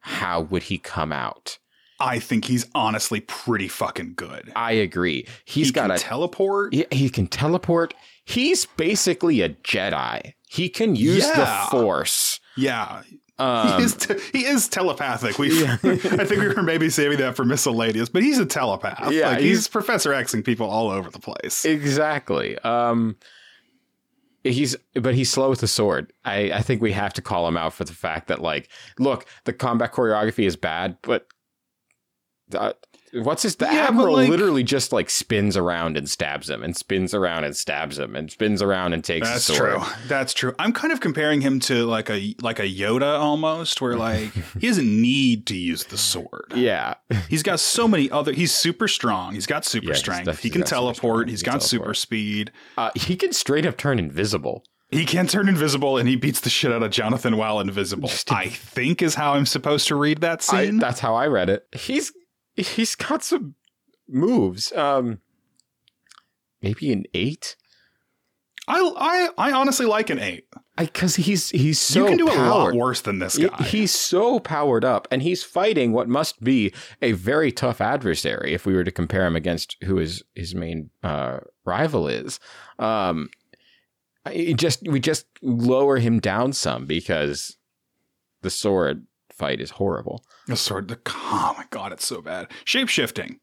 Speaker 2: how would he come out?
Speaker 1: I think he's honestly pretty fucking good.
Speaker 2: I agree. He's
Speaker 1: he
Speaker 2: got a
Speaker 1: teleport.
Speaker 2: he, he can teleport. He's basically a Jedi. He can use
Speaker 1: Yeah.
Speaker 2: the Force.
Speaker 1: Yeah,
Speaker 2: Um,
Speaker 1: he is. Te- he is telepathic. We,
Speaker 2: Yeah.
Speaker 1: I think we were maybe saving that for miscellaneous, but he's a telepath.
Speaker 2: Yeah,
Speaker 1: like, he's,
Speaker 2: he's-
Speaker 1: Professor Xing people all over the place.
Speaker 2: Exactly. Um he's but he's slow with the sword. I I think we have to call him out for the fact that like look, the combat choreography is bad, but uh, What's his? The
Speaker 1: Yeah,
Speaker 2: admiral
Speaker 1: like-
Speaker 2: literally just like spins around and stabs him, and spins around and stabs him, and spins around and takes
Speaker 1: That's true. That's true. I'm kind of comparing him to like a like a Yoda almost, where like he doesn't need to use the sword.
Speaker 2: Yeah,
Speaker 1: He's got so many other. He's super strong. He's got super
Speaker 2: Yeah,
Speaker 1: strength. He can teleport. He's got super speed.
Speaker 2: uh, he can straight up turn invisible.
Speaker 1: He can turn invisible, and he beats the shit out of Jonathan while invisible. I think is how I'm supposed to read that
Speaker 2: I,
Speaker 1: scene.
Speaker 2: that's how I read it. He's he's got some moves. Um, maybe an eight.
Speaker 1: I, I I honestly like an eight.
Speaker 2: Because he's he's so
Speaker 1: you can do a lot worse than this
Speaker 2: He-
Speaker 1: guy.
Speaker 2: He's so powered up, and he's fighting what must be a very tough adversary. If we were to compare him against who his his main uh, rival is, um, I- just we just lower him down some because the sword fight is horrible.
Speaker 1: the sword. The oh my god, it's so bad. Shape shifting.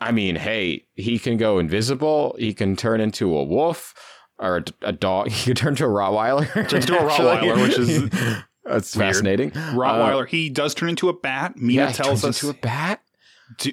Speaker 2: I mean, hey, he can go invisible. He can turn into a wolf or a, a dog. He can turn to a Rottweiler.
Speaker 1: Turns into a. Rottweiler, which is
Speaker 2: that's
Speaker 1: weird.
Speaker 2: fascinating.
Speaker 1: Rottweiler. he does turn into a bat. Mina
Speaker 2: Uh, Yeah,
Speaker 1: tells
Speaker 2: turns
Speaker 1: us.
Speaker 2: into a bat.
Speaker 1: to-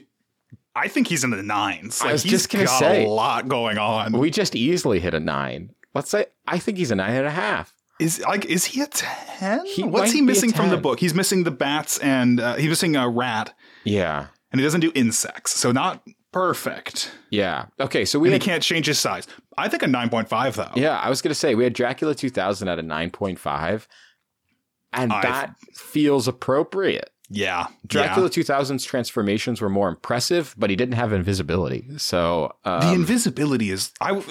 Speaker 1: I think he's in the nines.
Speaker 2: I was
Speaker 1: he's
Speaker 2: just gonna
Speaker 1: got
Speaker 2: say.
Speaker 1: a lot going on.
Speaker 2: We just easily hit a nine. Let's say I think he's a nine and a half.
Speaker 1: Is like is he a ten?
Speaker 2: He
Speaker 1: What's he missing from the book? He's missing the bats and uh, he's missing a rat,
Speaker 2: Yeah.
Speaker 1: and he doesn't do insects, so not perfect.
Speaker 2: Yeah. Okay. So we
Speaker 1: And he can't change his size. I think a nine point five though.
Speaker 2: yeah, I was gonna say we had Dracula 2000 at a 9.5, and
Speaker 1: I-
Speaker 2: that feels appropriate.
Speaker 1: Yeah.
Speaker 2: Dracula 2000's transformations were more impressive, but he didn't have invisibility. So
Speaker 1: Yeah. The
Speaker 2: um,
Speaker 1: invisibility is I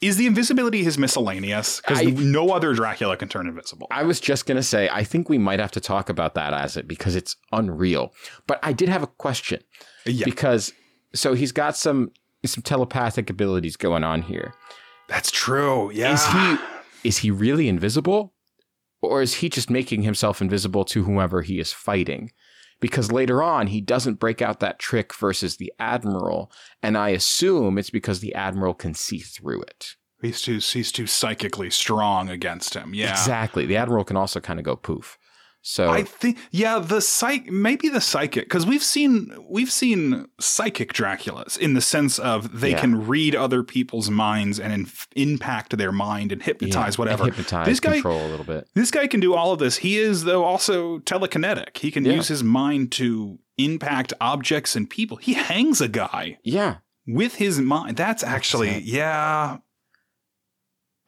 Speaker 1: is the invisibility his miscellaneous because no other Dracula can turn invisible.
Speaker 2: I was just gonna say I think we might have to talk about that as it because it's unreal. But I did have a question.
Speaker 1: yeah,
Speaker 2: because so he's got some some telepathic abilities going on here.
Speaker 1: that's true. Yeah.
Speaker 2: Is he is he really invisible? Or is he just making himself invisible to whoever he is fighting? Because later on he doesn't break out that trick versus the Admiral, and I assume it's because the Admiral can see through it.
Speaker 1: He's too he's too psychically strong against him. Yeah.
Speaker 2: Exactly. The Admiral can also kind of go poof. So
Speaker 1: I think yeah, the psych maybe the psychic because we've seen we've seen psychic Draculas in the sense of they
Speaker 2: Yeah.
Speaker 1: can read other people's minds and inf- impact their mind and
Speaker 2: yeah,
Speaker 1: hypnotize
Speaker 2: and
Speaker 1: whatever.
Speaker 2: hypnotize,
Speaker 1: This guy-
Speaker 2: control a little bit.
Speaker 1: This guy can do all of this. He is though also telekinetic. He can
Speaker 2: Yeah.
Speaker 1: use his mind to impact objects and people. He hangs a guy
Speaker 2: Yeah.
Speaker 1: with his mind. That's actually yeah.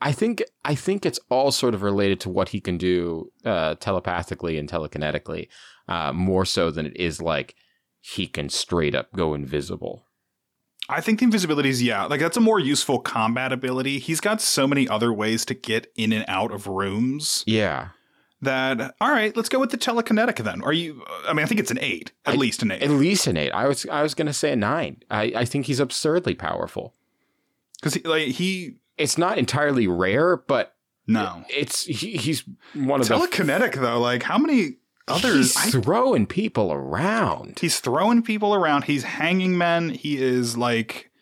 Speaker 2: I think I think it's all sort of related to what he can do uh, telepathically and telekinetically, uh, more so than it is like he can straight up go invisible.
Speaker 1: I think the invisibility is yeah, like that's a more useful combat ability. He's got so many other ways to get in and out of rooms.
Speaker 2: Yeah,
Speaker 1: that all right let's go with the telekinetic then are you i mean i think it's an eight at
Speaker 2: I-
Speaker 1: least an eight
Speaker 2: at least an eight. I was I was gonna say a nine. I, I think he's absurdly powerful.
Speaker 1: because he, like he
Speaker 2: It's not entirely rare, but
Speaker 1: no
Speaker 2: it's he, he's one of
Speaker 1: telekinetic though like how many others
Speaker 2: He's
Speaker 1: I-
Speaker 2: throwing people around.
Speaker 1: he's throwing people around he's hanging men he is like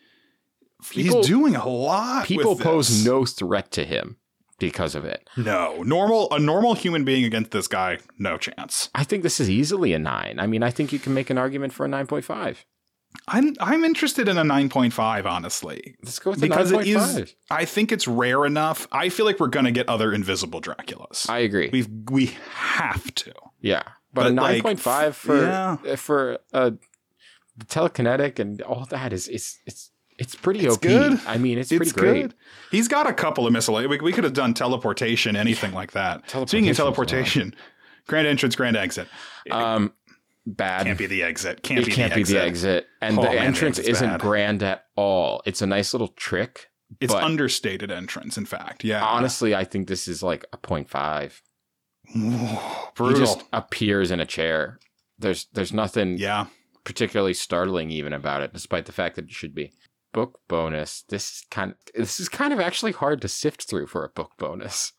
Speaker 2: People-
Speaker 1: he's doing a lot
Speaker 2: People pose no threat to him because of it.
Speaker 1: no normal a normal human being against this guy no chance
Speaker 2: I think this is easily a nine. I mean, I think you can make an argument for a nine point five.
Speaker 1: I'm i'm interested in a 9.5 honestly
Speaker 2: Let's go with the
Speaker 1: because
Speaker 2: nine
Speaker 1: it
Speaker 2: point
Speaker 1: i think it's rare enough i feel like we're gonna get other invisible draculas
Speaker 2: I agree.
Speaker 1: we we have to
Speaker 2: yeah, but,
Speaker 1: But,
Speaker 2: a
Speaker 1: like,
Speaker 2: nine point five for
Speaker 1: yeah.
Speaker 2: uh, for uh, the telekinetic and all that is is it's it's pretty
Speaker 1: It's
Speaker 2: OP.
Speaker 1: good.
Speaker 2: I mean, it's,
Speaker 1: It's
Speaker 2: pretty great.
Speaker 1: good. He's got a couple of miscellaneous. We, we could have done teleportation, anything like that. Speaking of teleportation, grand entrance, grand exit.
Speaker 2: Um, bad.
Speaker 1: Can't be the exit. Can't
Speaker 2: it
Speaker 1: be
Speaker 2: can't
Speaker 1: the
Speaker 2: be
Speaker 1: exit.
Speaker 2: the exit, and
Speaker 1: Oh,
Speaker 2: the
Speaker 1: man,
Speaker 2: entrance isn't
Speaker 1: bad.
Speaker 2: grand at all. It's a nice little trick.
Speaker 1: It's understated entrance. In fact, yeah.
Speaker 2: honestly, I think this is like a point five.
Speaker 1: brutal.
Speaker 2: He just appears in a chair. There's there's nothing
Speaker 1: yeah.
Speaker 2: particularly startling even about it, despite the fact that it should be. Book bonus. This is kind of this is kind of actually hard to sift through for a book bonus.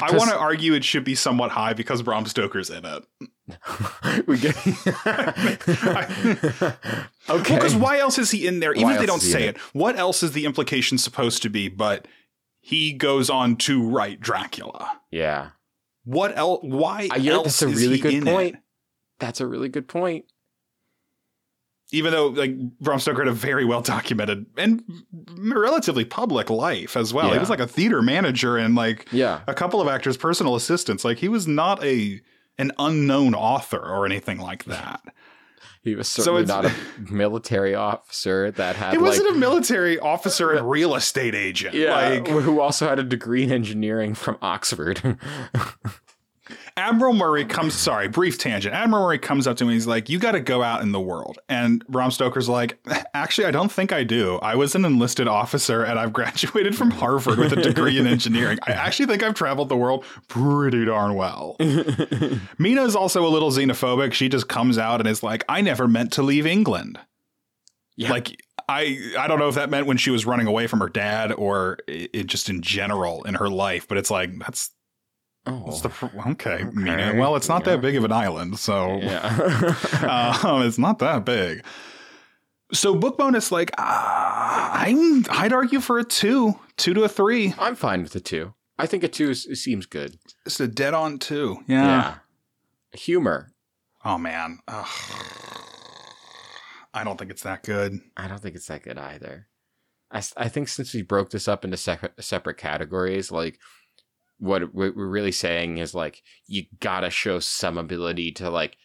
Speaker 1: I want to argue it should be somewhat high because Bram Stoker's in it.
Speaker 2: we get okay.
Speaker 1: Because why else is he in there? Even
Speaker 2: Why
Speaker 1: if they don't say
Speaker 2: in
Speaker 1: it, what else is the implication supposed to be? But he goes on to write Dracula.
Speaker 2: yeah,
Speaker 1: What else? Why
Speaker 2: I, you know,
Speaker 1: else
Speaker 2: that's a really
Speaker 1: he
Speaker 2: good
Speaker 1: in
Speaker 2: point.
Speaker 1: it?
Speaker 2: That's a really good point.
Speaker 1: Even though like Bram Stoker had a very well documented and relatively public life as well. He was like a theater manager and like
Speaker 2: Yeah.
Speaker 1: a couple of actors' personal assistants. Like he was not a an unknown author or anything like that.
Speaker 2: He was certainly
Speaker 1: it's-
Speaker 2: not a military officer that had
Speaker 1: He wasn't
Speaker 2: like
Speaker 1: a military officer and real estate agent.
Speaker 2: yeah,
Speaker 1: Like
Speaker 2: who also had a degree in engineering from Oxford.
Speaker 1: Admiral Murray comes sorry, brief tangent. Admiral Murray comes up to me, he's like, You gotta go out in the world. And Bram Stoker's like, Actually, I don't think I do. I was an enlisted officer and I've graduated from Harvard with a degree in engineering. I actually think I've traveled the world pretty darn well. Mina is also a little xenophobic. She just comes out and is like, I never meant to leave England.
Speaker 2: Yeah.
Speaker 1: Like I I don't know if that meant when she was running away from her dad or it, it just in general in her life, but it's like that's
Speaker 2: oh,
Speaker 1: What's the pr- okay, Mina.
Speaker 2: Okay.
Speaker 1: Well, it's not
Speaker 2: Yeah.
Speaker 1: that big of an island, so
Speaker 2: yeah.
Speaker 1: um, it's not that big. So book bonus, like uh, I'm, I'd argue for a two, two to a three.
Speaker 2: I'm fine with the two. I think a two is, seems good.
Speaker 1: It's a dead on two.
Speaker 2: Yeah.
Speaker 1: Yeah.
Speaker 2: Humor.
Speaker 1: Oh man, Ugh. I don't think it's that good.
Speaker 2: I don't think it's that good either. I, I think since we broke this up into separate separate categories, like what we're really saying is like you gotta show some ability to like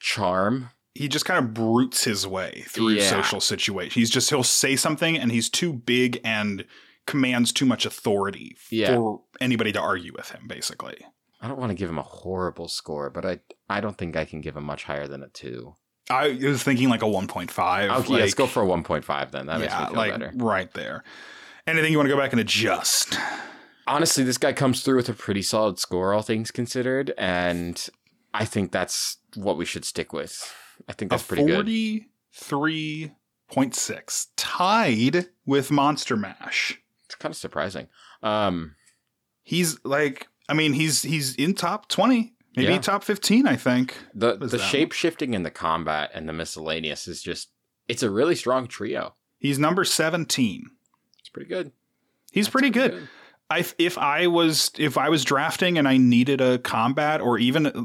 Speaker 2: charm.
Speaker 1: He just kind of brutes his way through
Speaker 2: Yeah.
Speaker 1: social situations. He's just he'll say something and he's too big and commands too much authority
Speaker 2: Yeah.
Speaker 1: for anybody to argue with him. Basically.
Speaker 2: I don't want to give him a horrible score, but I I don't think I can give him much higher than a two.
Speaker 1: I was thinking like a 1.5.
Speaker 2: Okay,
Speaker 1: like,
Speaker 2: let's go for a one point five then. That makes me feel
Speaker 1: like
Speaker 2: better.
Speaker 1: right there. Anything you want to go back and adjust?
Speaker 2: Honestly, this guy comes through with a pretty solid score, all things considered, and I think that's what we should stick with. I think that's pretty good.
Speaker 1: 43.6, tied with Monster Mash.
Speaker 2: It's kind of surprising. Um,
Speaker 1: He's like, I mean, he's he's in top 20, maybe
Speaker 2: Yeah.
Speaker 1: top 15, I think.
Speaker 2: the the shape shifting and the combat and the miscellaneous is just it's a really strong trio.
Speaker 1: He's number 17.
Speaker 2: It's pretty good.
Speaker 1: He's
Speaker 2: That's
Speaker 1: pretty good. I if I was if I was drafting and I needed a combat or even uh,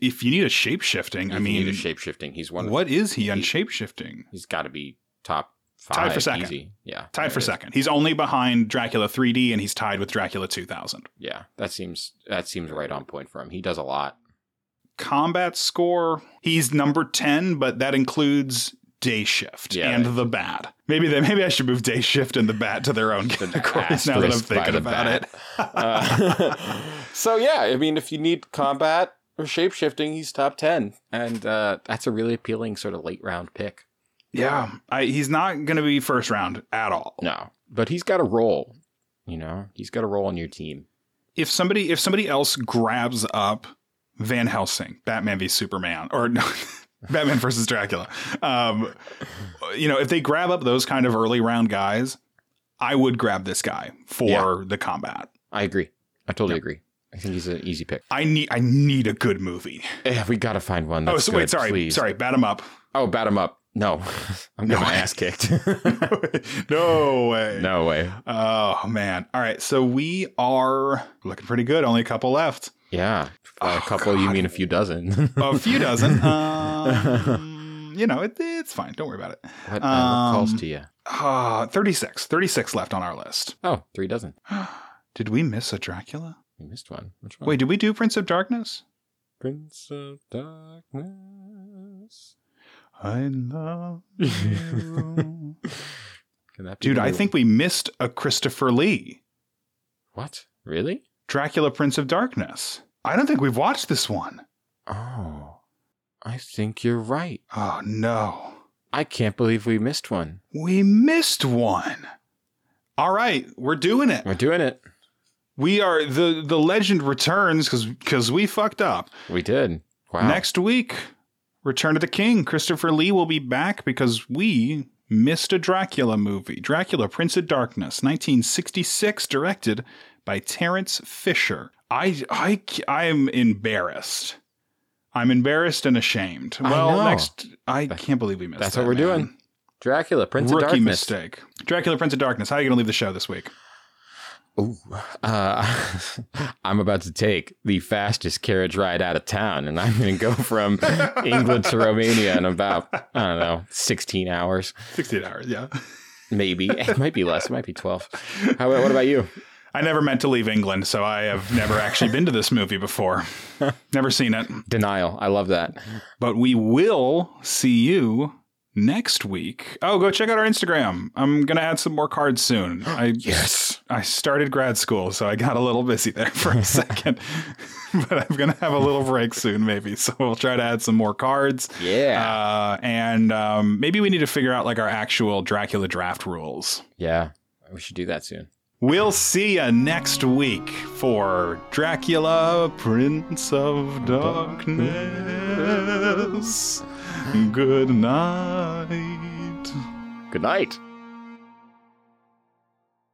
Speaker 1: if you need a shape shifting,
Speaker 2: If
Speaker 1: I
Speaker 2: you
Speaker 1: mean,
Speaker 2: need a shape shifting. He's one. Of,
Speaker 1: what is he on
Speaker 2: he-
Speaker 1: shape shifting?
Speaker 2: he's got to be top five.
Speaker 1: Tied for second.
Speaker 2: Easy. Yeah.
Speaker 1: Tied for
Speaker 2: is.
Speaker 1: second. He's only behind Dracula 3D and he's tied with Dracula 2000.
Speaker 2: Yeah, that seems that seems right on point for him. He does a lot.
Speaker 1: Combat score, he's number 10, but that includes Day Shift
Speaker 2: Yeah.
Speaker 1: and the Bat. Maybe that maybe I should move Day Shift and the Bat to their own categories now that I'm thinking about
Speaker 2: Bat.
Speaker 1: it.
Speaker 2: Uh, so yeah, I mean, if you need combat or shapeshifting, he's top ten, and uh, that's a really appealing sort of late round pick.
Speaker 1: Yeah, I, he's not going to be first round at all.
Speaker 2: No, but he's got a role. You know, he's got a role on your team.
Speaker 1: if somebody if somebody else grabs up Van Helsing, Batman v Superman, or no, Batman versus Dracula, um, you know, if they grab up those kind of early round guys, I would grab this guy for
Speaker 2: Yeah.
Speaker 1: the combat.
Speaker 2: I agree. I totally agree. I think he's an easy pick.
Speaker 1: I need I need a good movie.
Speaker 2: Yeah, we got to find one. That's
Speaker 1: oh, so
Speaker 2: good,
Speaker 1: wait, sorry,
Speaker 2: please.
Speaker 1: sorry, bat him up.
Speaker 2: Oh, bat him up. No, I'm
Speaker 1: No
Speaker 2: getting my
Speaker 1: way.
Speaker 2: ass kicked.
Speaker 1: no way.
Speaker 2: no way.
Speaker 1: Oh man. All right, so we are looking pretty good. Only a couple left.
Speaker 2: Yeah, a
Speaker 1: Oh,
Speaker 2: couple. You mean a few dozen?
Speaker 1: A few dozen. Um, you know, it, it's fine. Don't worry about it.
Speaker 2: What, uh, what calls
Speaker 1: Um,
Speaker 2: to you?
Speaker 1: Uh, 36. 36 left on our list.
Speaker 2: Oh, three dozen.
Speaker 1: Did we miss a Dracula?
Speaker 2: We missed one. Which one?
Speaker 1: Wait, did we do Prince of Darkness?
Speaker 2: Prince of Darkness.
Speaker 1: I love you.
Speaker 2: Can that be
Speaker 1: Dude, I think we missed a Christopher Lee.
Speaker 2: What? Really?
Speaker 1: Dracula Prince of Darkness. I don't think we've watched this one.
Speaker 2: Oh, I think you're right.
Speaker 1: Oh no.
Speaker 2: I can't believe we missed one.
Speaker 1: We missed one. All right, we're doing it.
Speaker 2: We're doing it.
Speaker 1: We are the the legend returns cuz cuz we fucked up.
Speaker 2: We did. Wow.
Speaker 1: Next week, Return of the King. Christopher Lee will be back because we missed a Dracula movie. Dracula Prince of Darkness, 1966, directed by Terence Fisher. I I I am embarrassed. I'm embarrassed and ashamed.
Speaker 2: I
Speaker 1: Well,
Speaker 2: know.
Speaker 1: next I can't believe we missed that.
Speaker 2: that's
Speaker 1: that,
Speaker 2: what we're
Speaker 1: man.
Speaker 2: doing. Dracula, Prince of
Speaker 1: Rookie
Speaker 2: Darkness.
Speaker 1: mistake. Dracula Prince of Darkness. How are you going to leave the show this week?
Speaker 2: Ooh, uh, I'm about to take the fastest carriage ride out of town, and I'm going to go from England to Romania in about I don't know 16 hours,
Speaker 1: 16 hours, yeah.
Speaker 2: maybe. It might be less. It might be 12. How about what about you?
Speaker 1: I never meant to leave England, so I have never actually been to this movie before. Never seen it.
Speaker 2: Denial. I love that.
Speaker 1: But we will see you next week. Oh, go check out our Instagram. I'm gonna add some more cards soon. I
Speaker 2: Yes.
Speaker 1: I started grad school, so I got a little busy there for a second. but I'm gonna have a little break soon, maybe. So we'll try to add some more cards.
Speaker 2: Yeah.
Speaker 1: Uh, and um, maybe we need to figure out like our actual Dracula draft rules.
Speaker 2: yeah. We should do that soon.
Speaker 1: We'll see you next week for Dracula, Prince of Darkness. Good night.
Speaker 2: Good night.